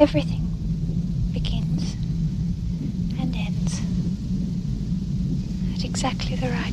Everything begins and ends at exactly the right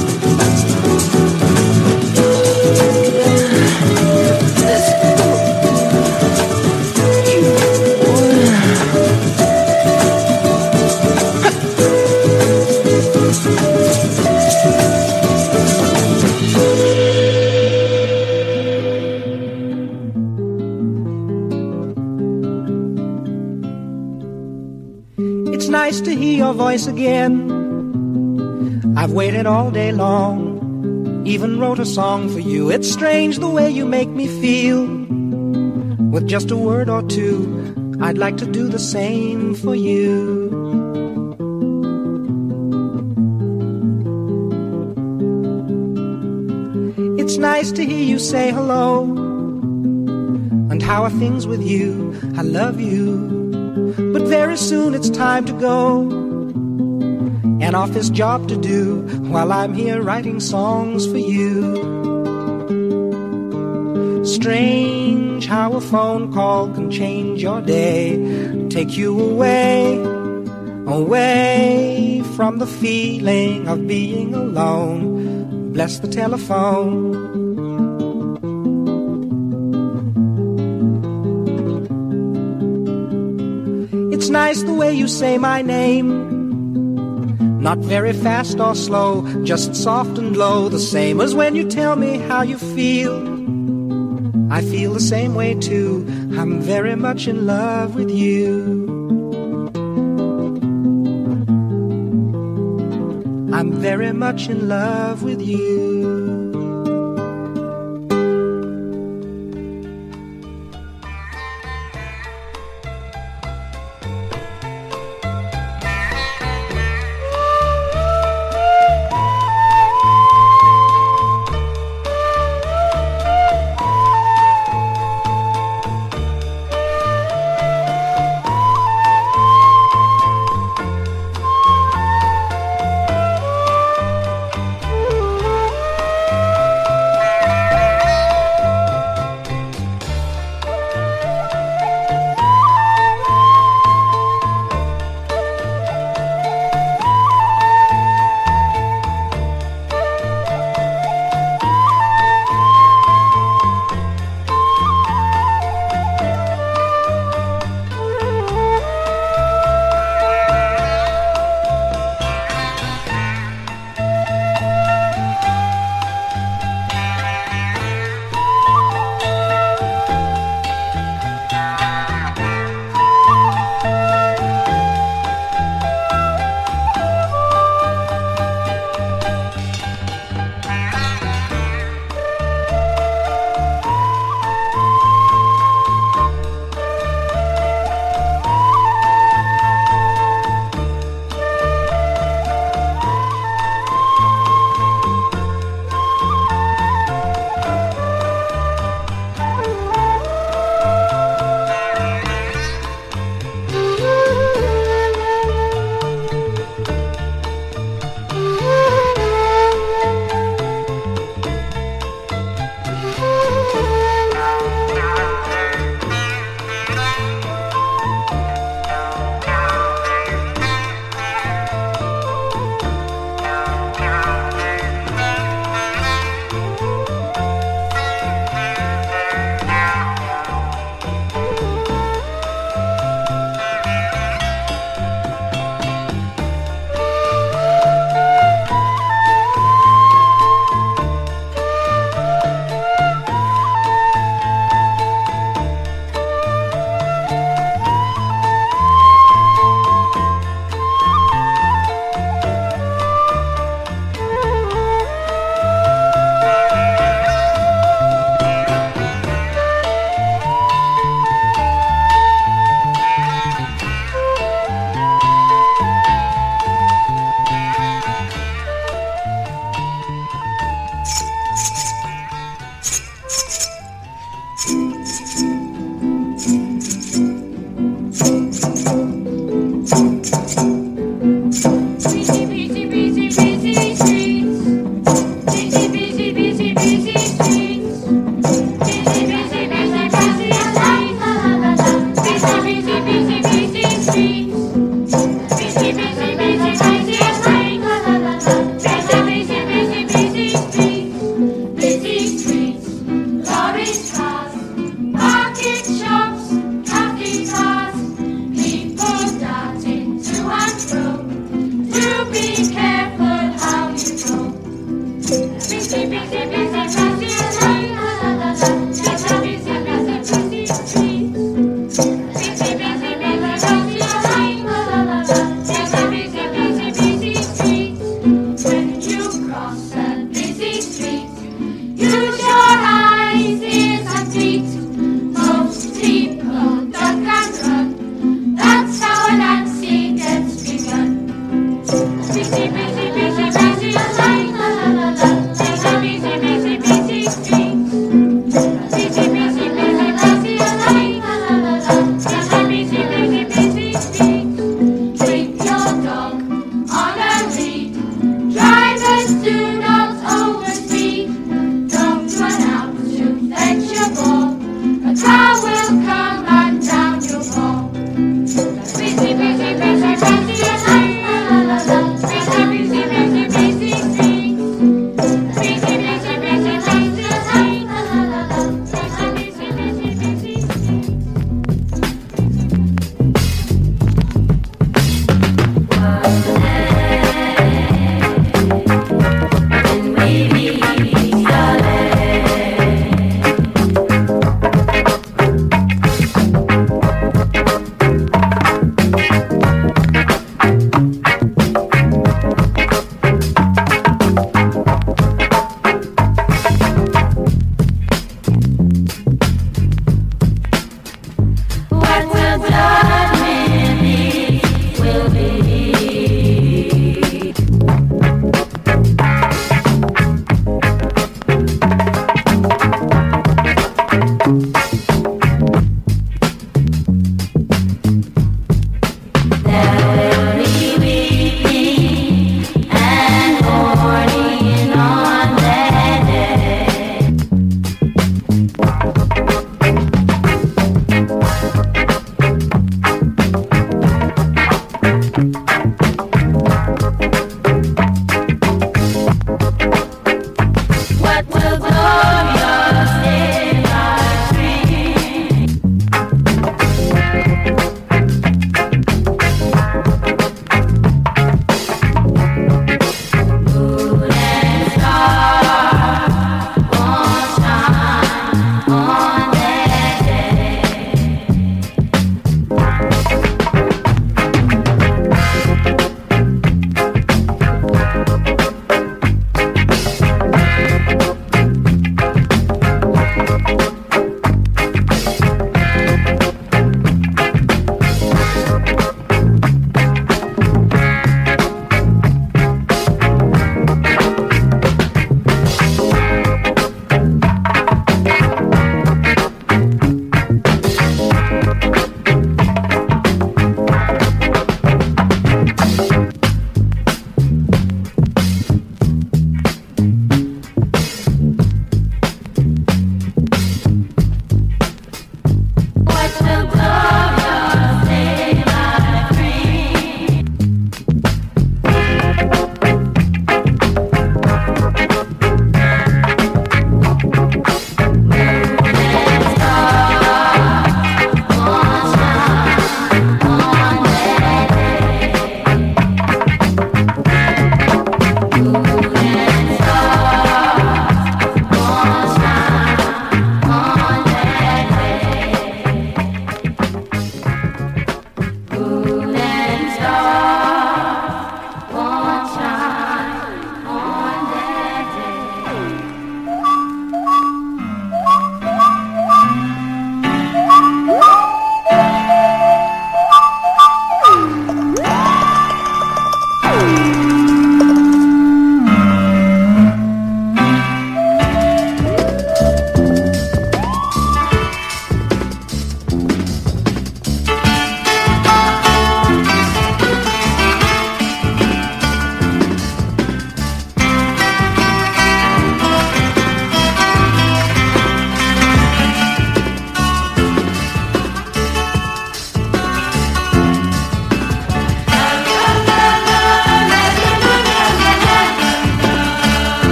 even wrote a song for you. It's strange the way you make me feel. With just a word or two, I'd like to do the same for you. It's nice to hear you say hello. And how are things with you? I love you. But very soon it's time to go an office job to do while I'm here writing songs for you. Strange how a phone call can change your day, take you away, away from the feeling of being alone. Bless the telephone. It's nice the way you say my name Not very fast or slow, just soft and low, the same as when you tell me how you feel. I feel the same way too. I'm very much in love with you. I'm very much in love with you.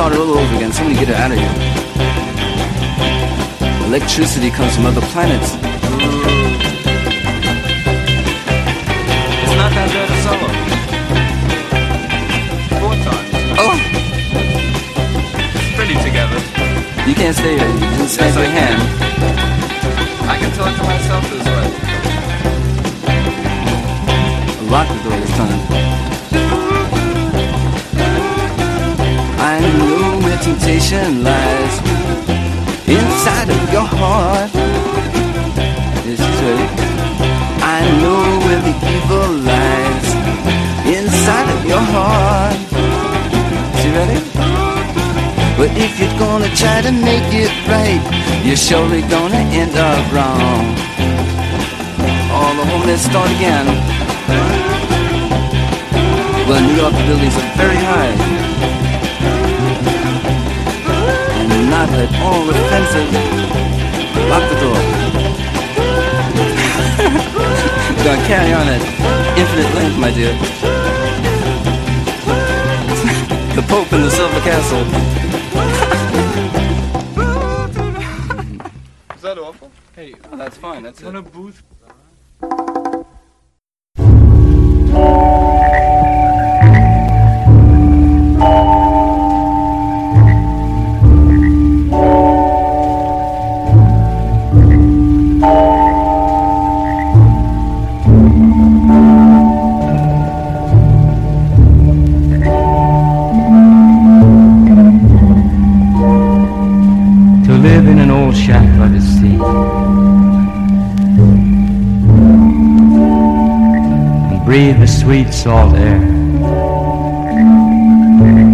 Start it all over again. Somebody get her out of here. Electricity comes from other planets. It's not that bad a solo. Four times. Oh, It's pretty together. you can't stay here. You didn't snap Yes, I your hand. I can talk to myself this way. Lock the door this time. Temptation lies inside of your heart. This is ready. I know where the evil lies inside of your heart. Is you ready? But if you're gonna try to make it right, you're surely gonna end up wrong. All the let's start again. Well, New York buildings are very high. And not at all offensive. Lock the door. Gonna carry on at infinite length, my dear. the Pope in the Silver Castle. Is that awful? Hey, that's fine. That's it. In a booth. Sweet salt air.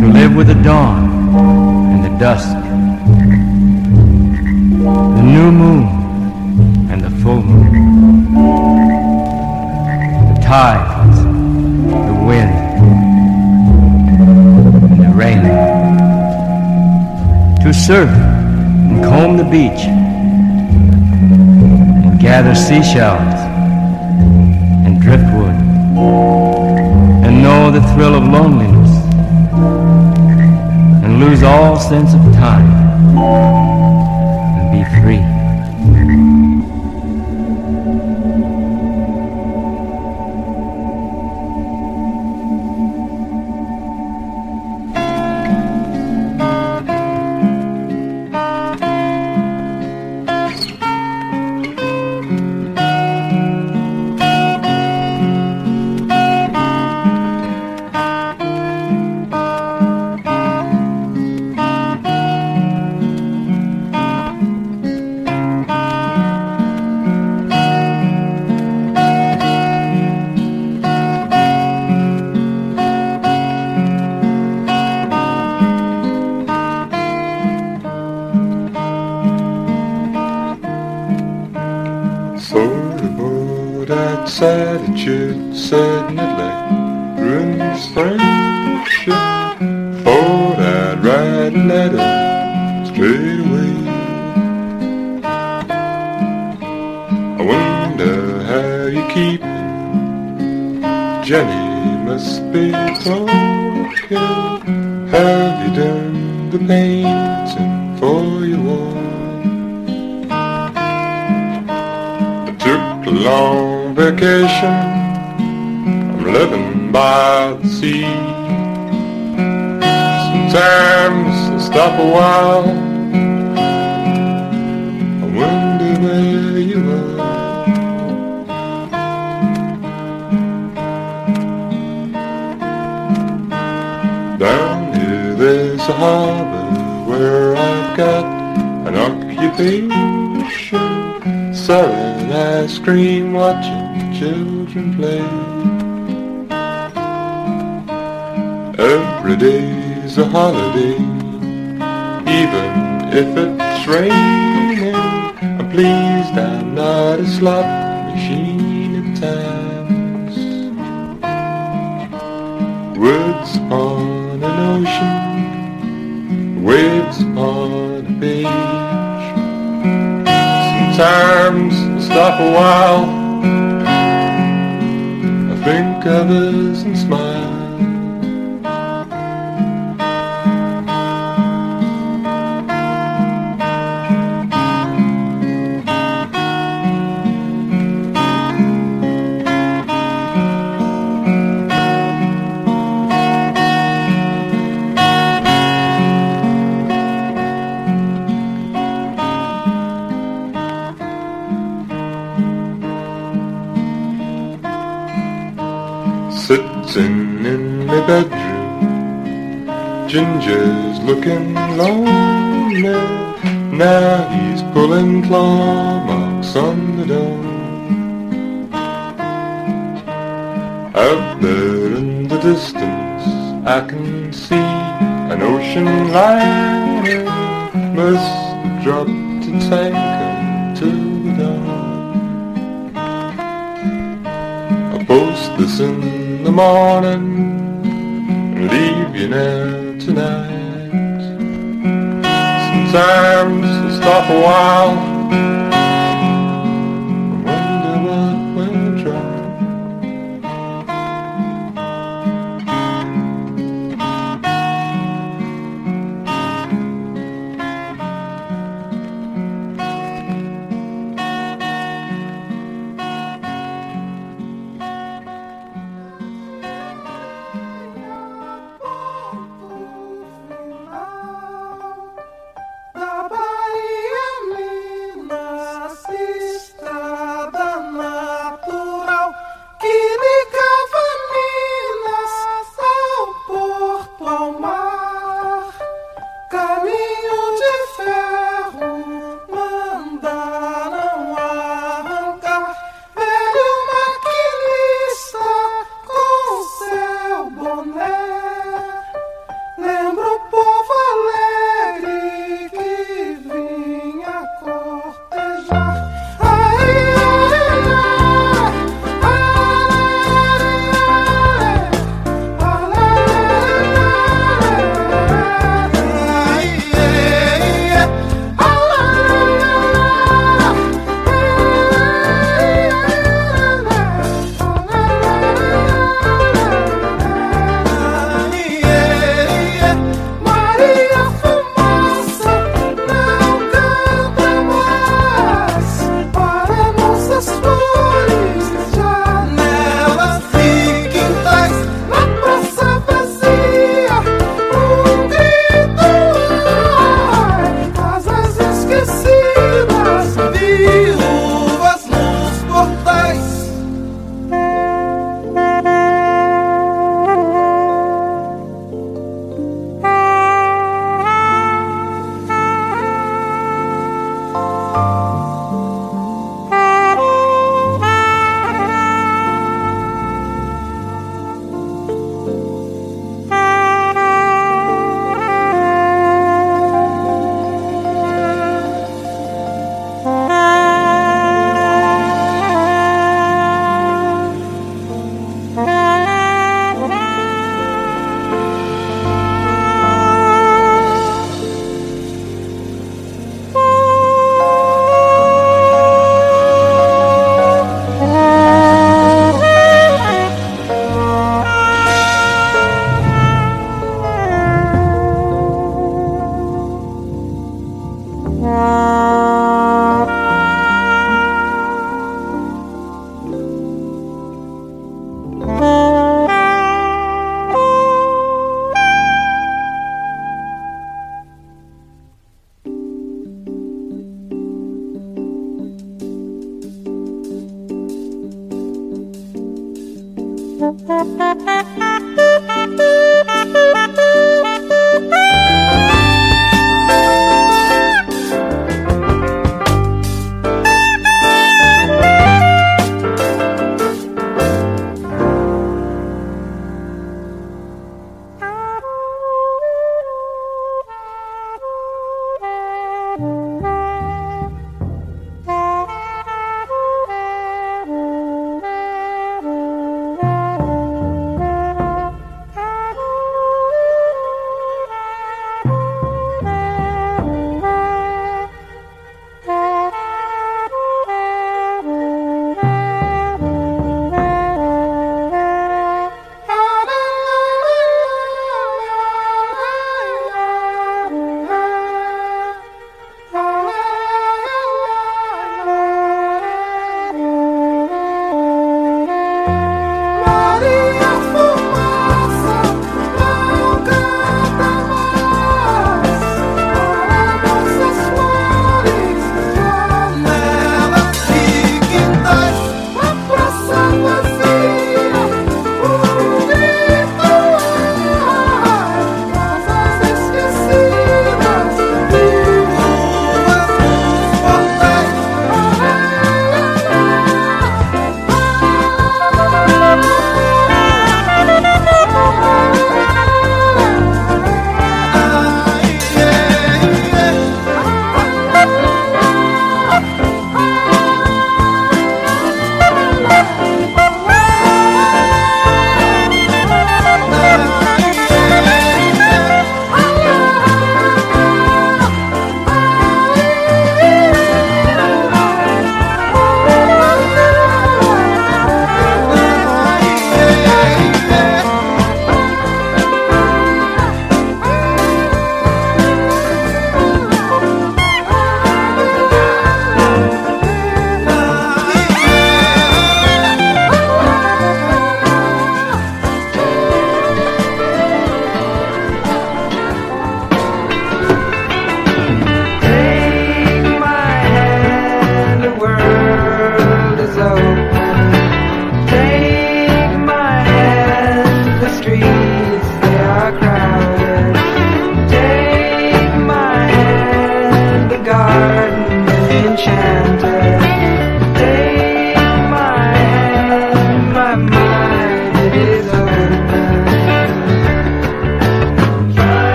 To live with the dawn and the dusk. The new moon and the full moon. The tides, the wind, and the rain to surf and comb the beach and gather seashells and driftwood the thrill of loneliness and lose all sense of time that attitude suddenly ruins friendship. For that write a letter straight away. I wonder how you keep it. Jenny must be talking. Have you done the painting for your wall? Long vacation. I'm living by the sea. Sometimes I stop a while. I wonder where you are. Down here there's a harbor where I've got an occupation selling ice cream watching children play. Every day's a holiday, even if it's raining. I'm pleased I'm not a slot machine at times. Words on an ocean, waves on a beach. Sometimes I stop a while covers and smiles. more.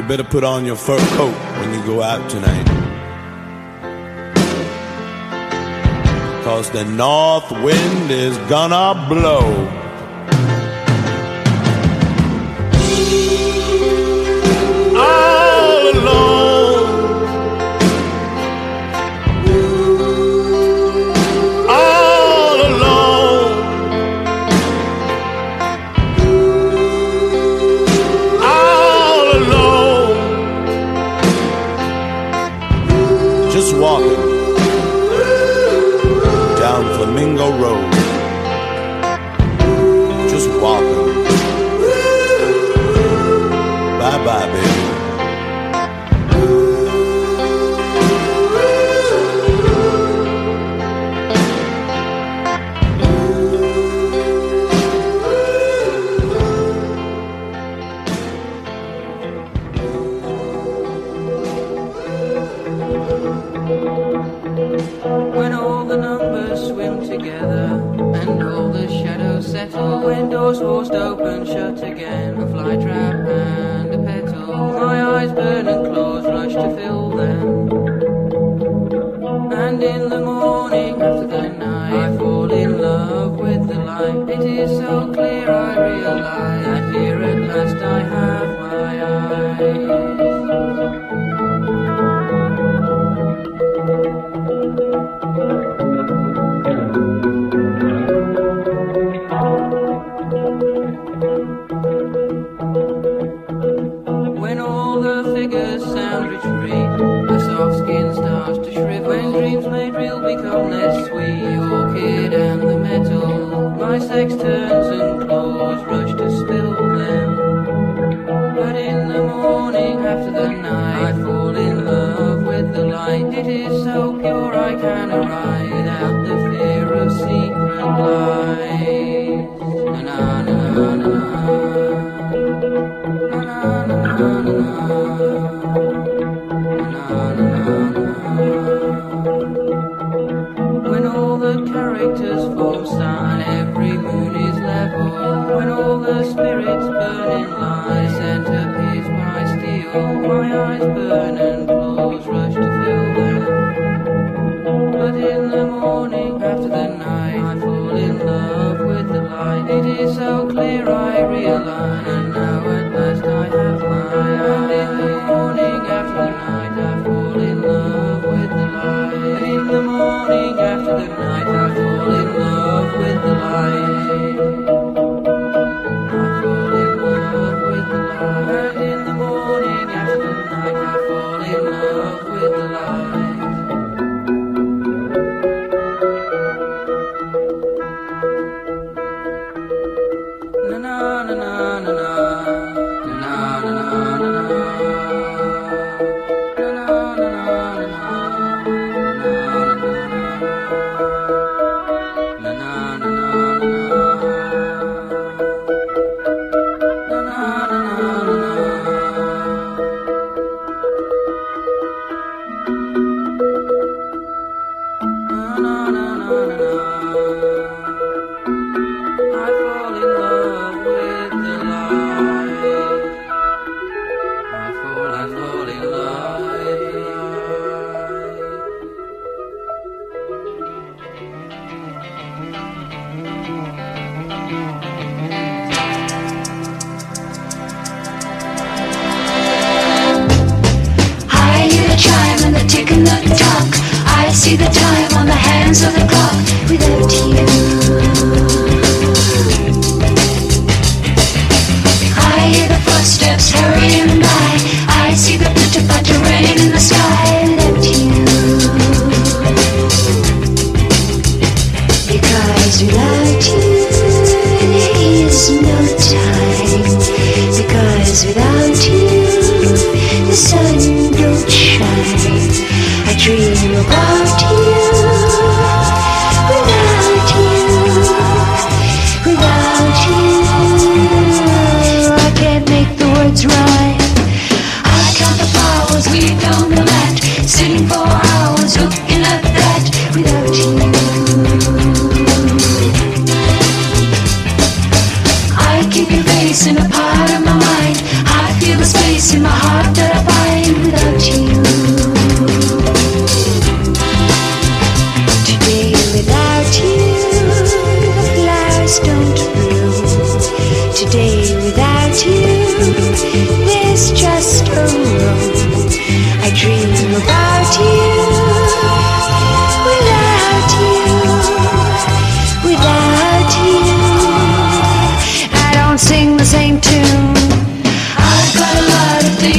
You better put on your fur coat when you go out tonight. Cause the north wind is gonna blow.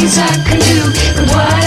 things I can do. The why?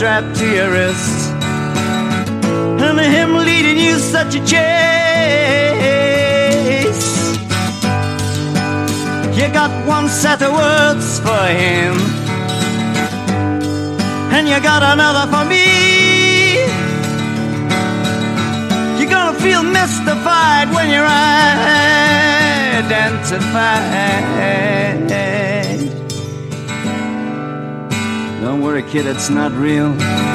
strapped to your wrist, and him leading you such a chase. You got one set of words for him, and you got another for me. You're gonna feel mystified when you're identified. We're a kid, it's not real.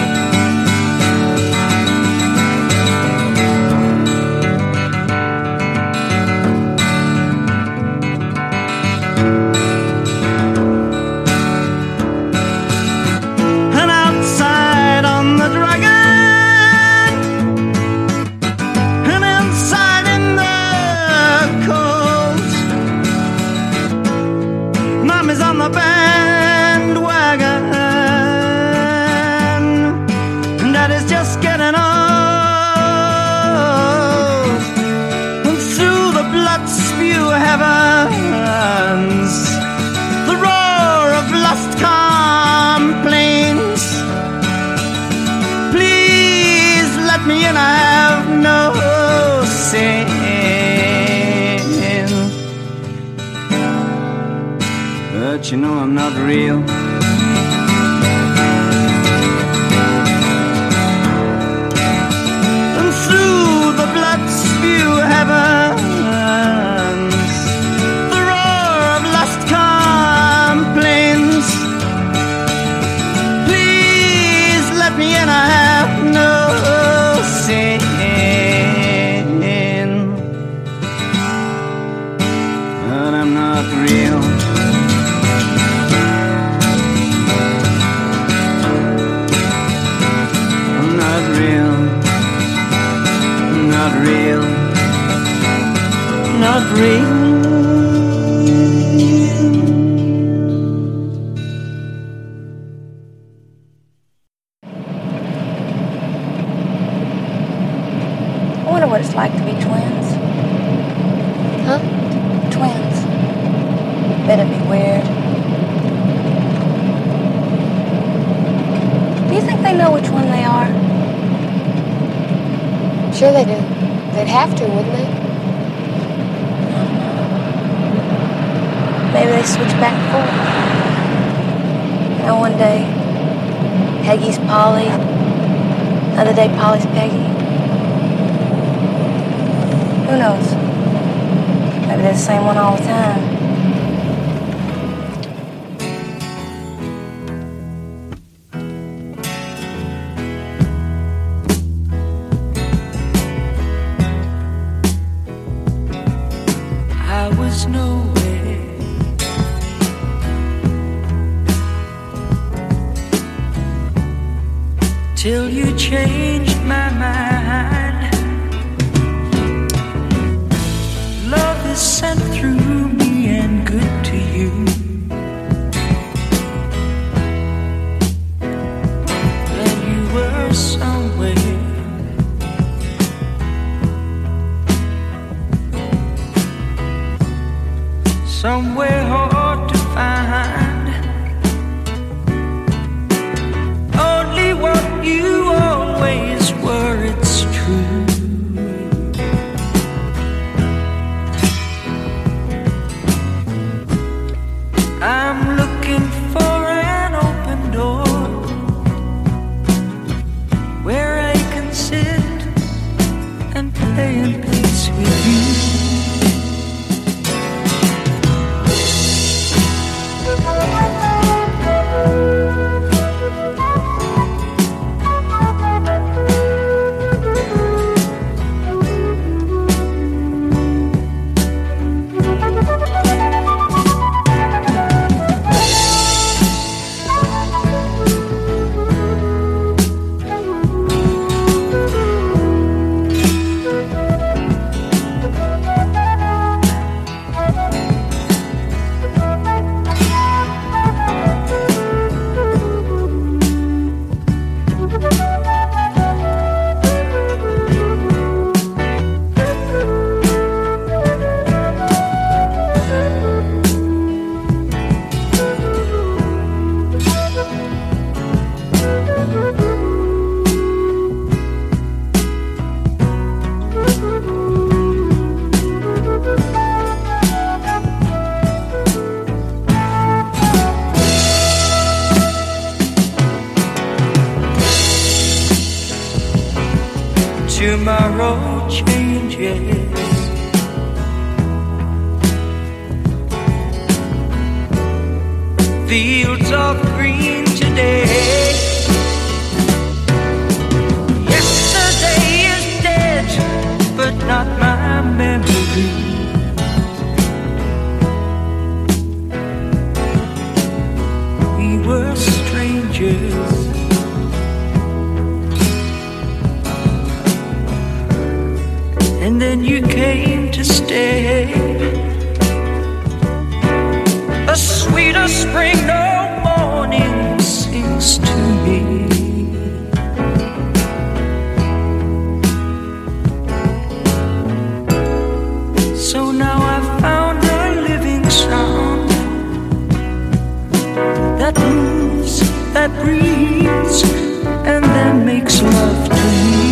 that moves, that breathes, and that makes love to me.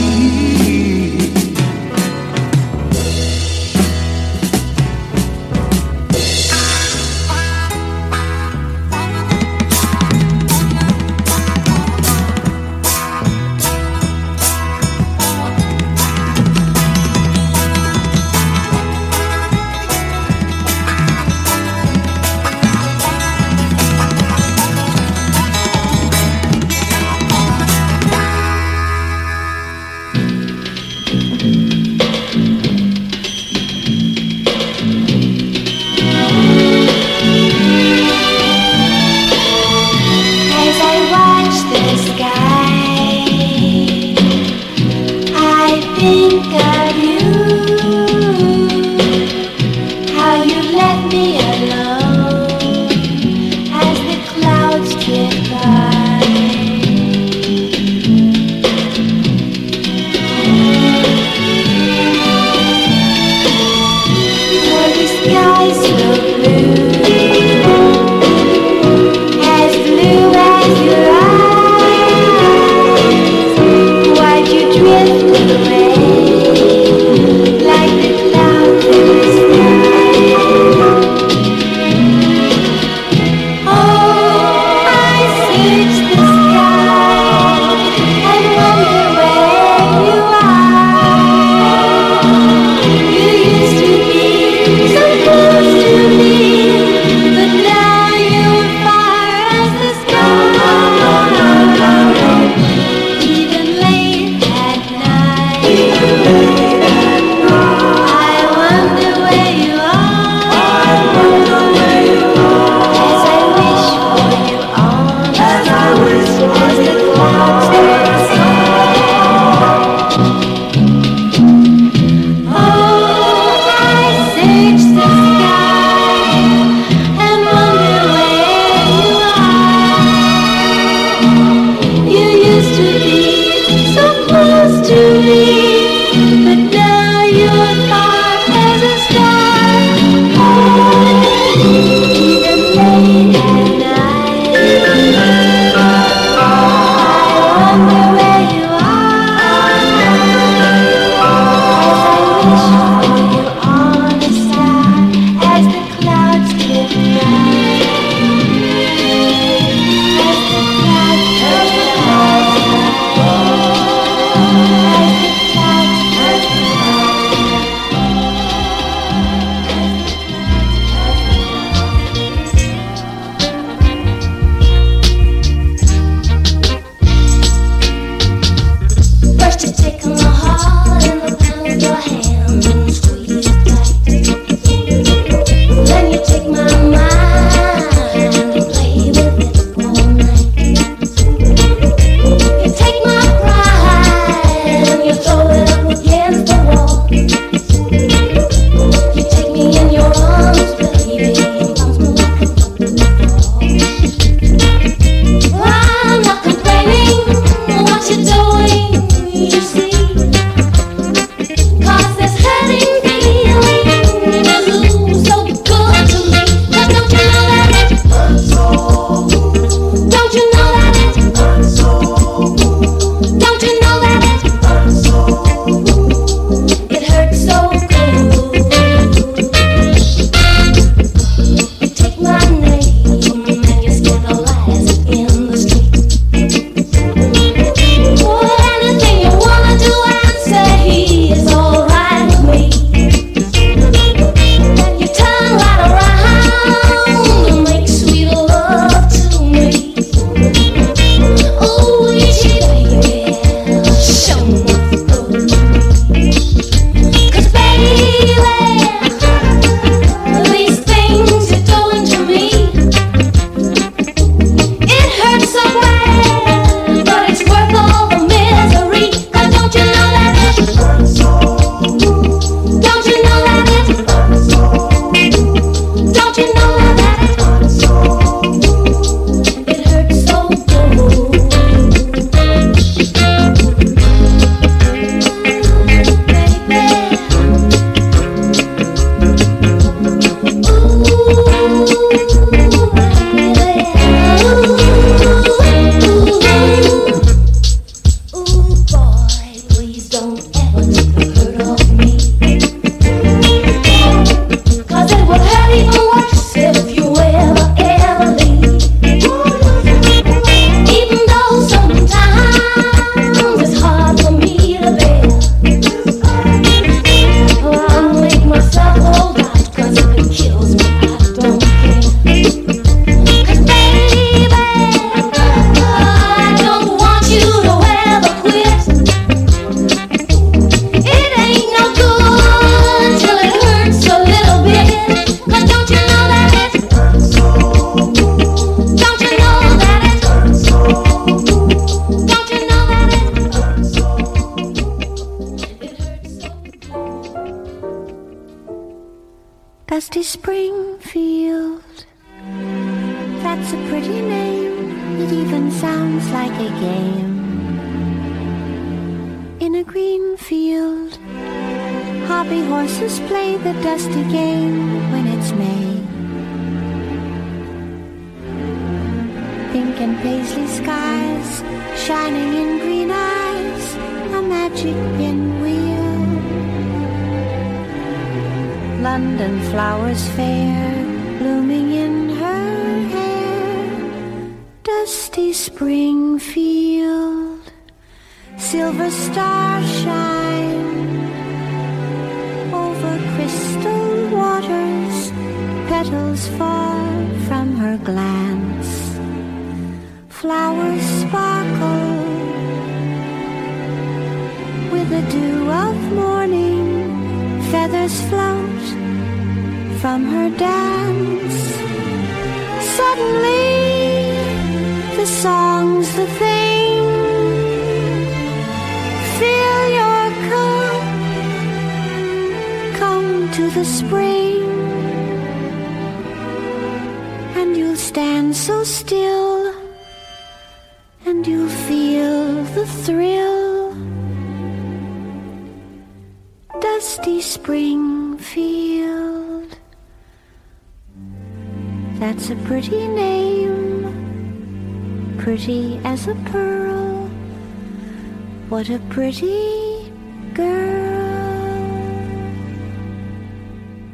A pearl. What a pretty girl.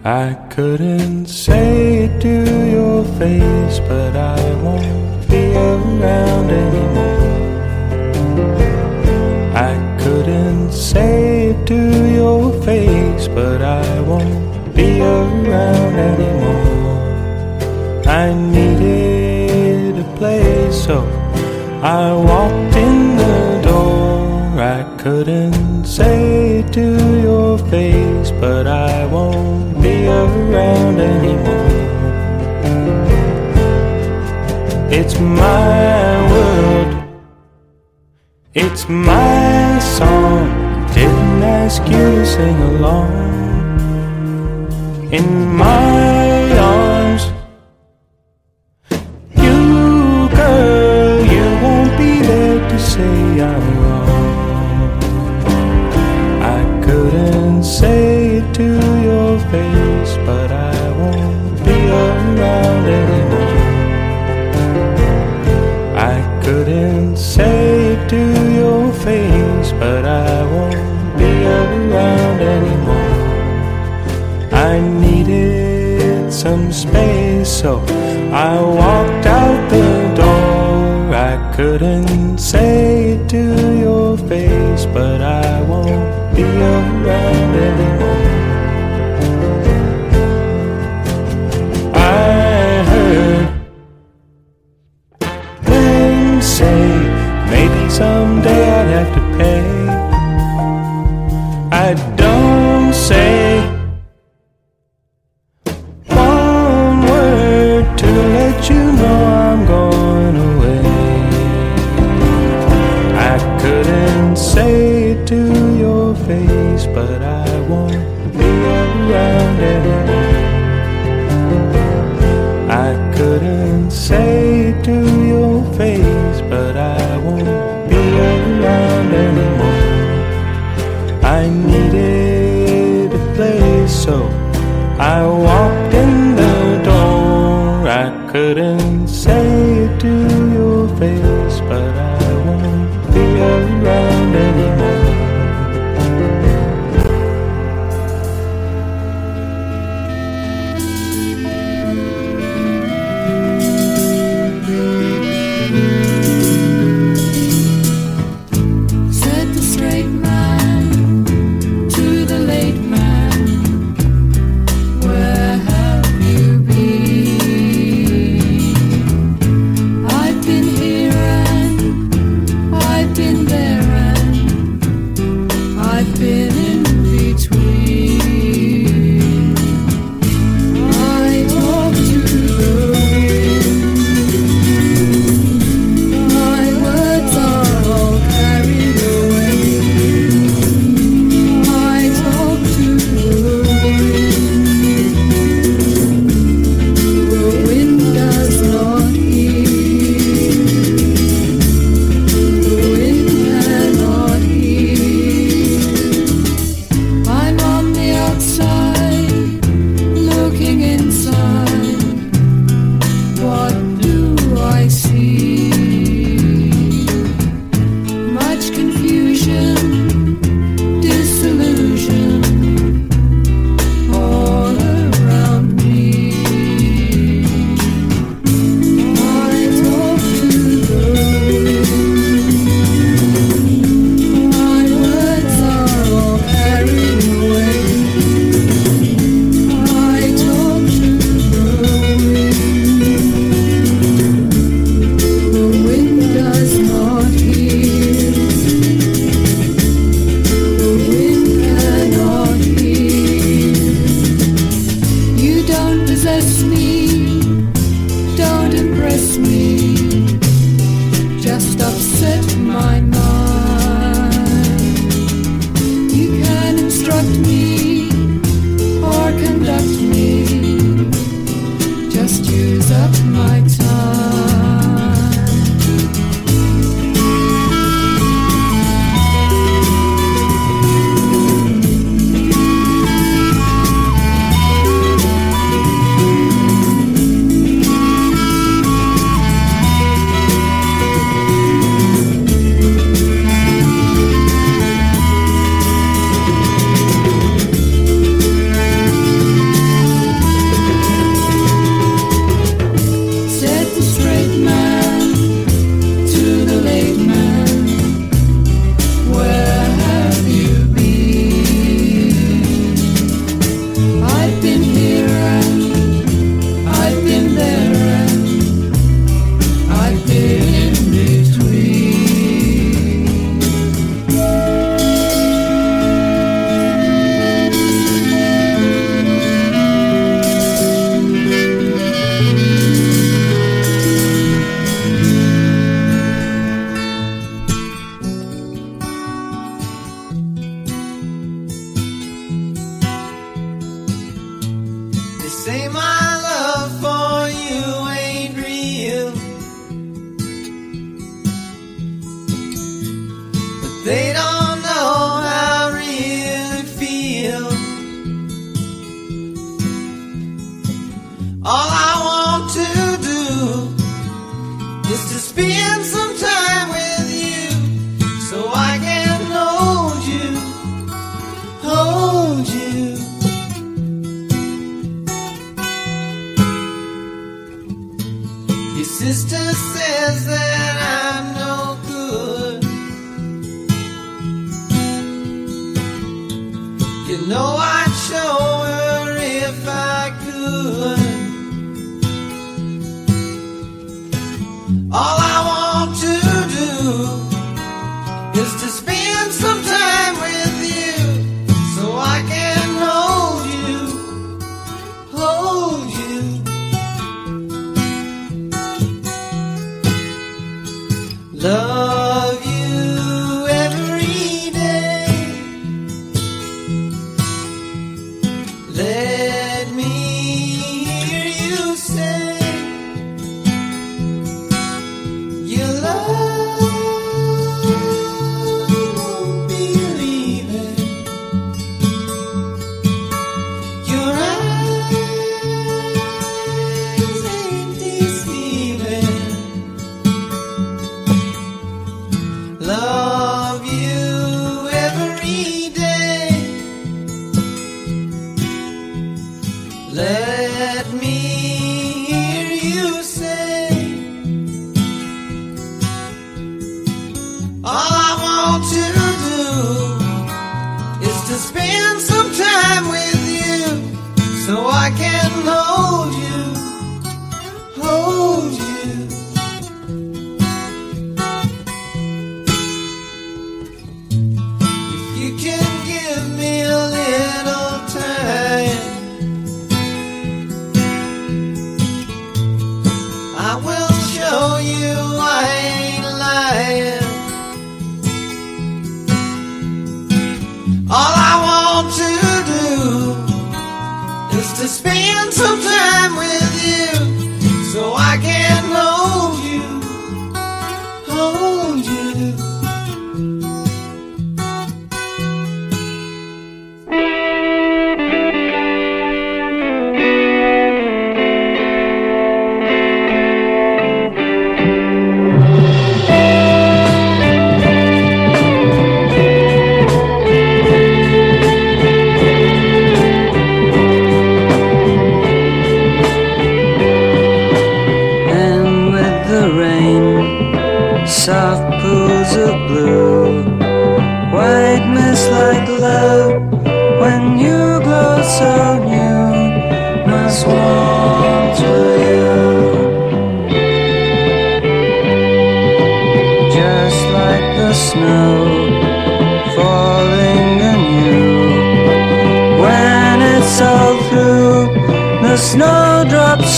I couldn't say it to your face, but I won't be around anymore. I couldn't say it to your face, but I won't be around anymore. I walked in the door. I couldn't say it to your face, but I won't be around anymore. It's my world, it's my song. Didn't ask you to sing along. In my arms, I'm wrong. I couldn't say it to your face, but I won't be around anymore. I couldn't say it to your face, but I won't be around anymore. I needed some space, so I walked out the door. I couldn't say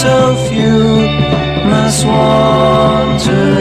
so few must you.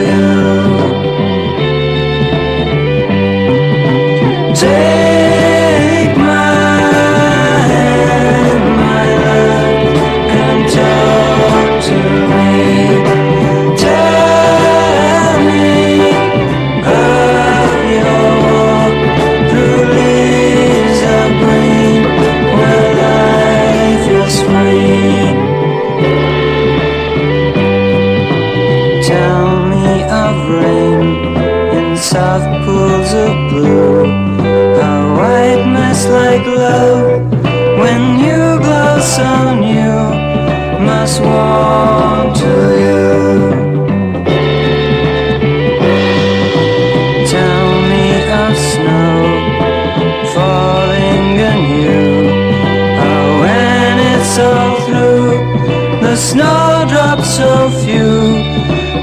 so few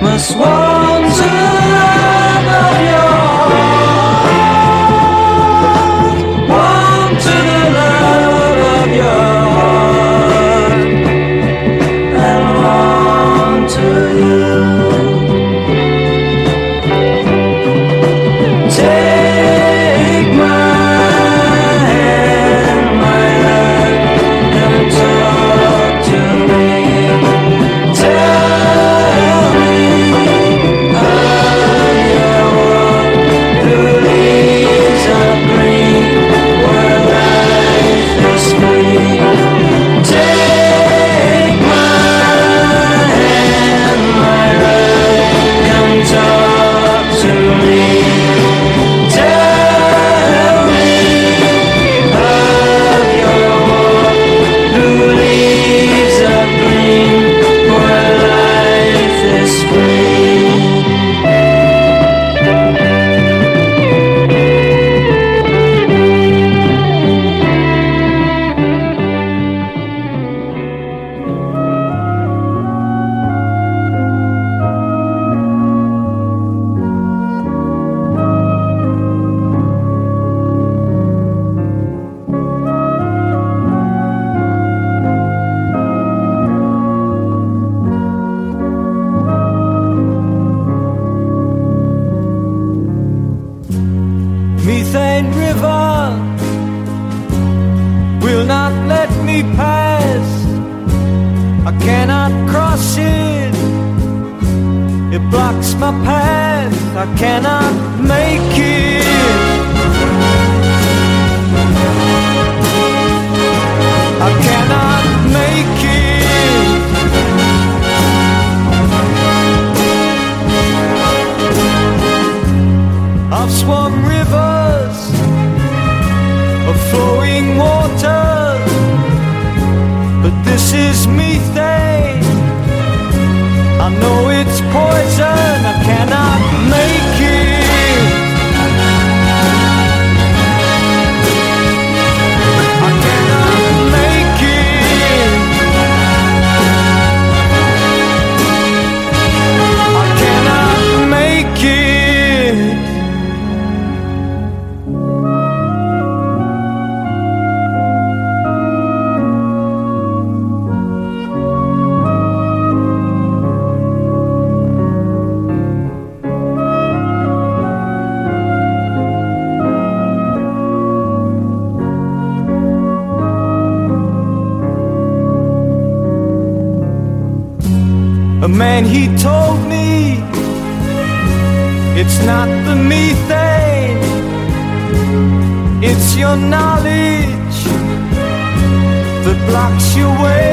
must walk. Man, he told me it's not the methane, it's your knowledge that blocks your way.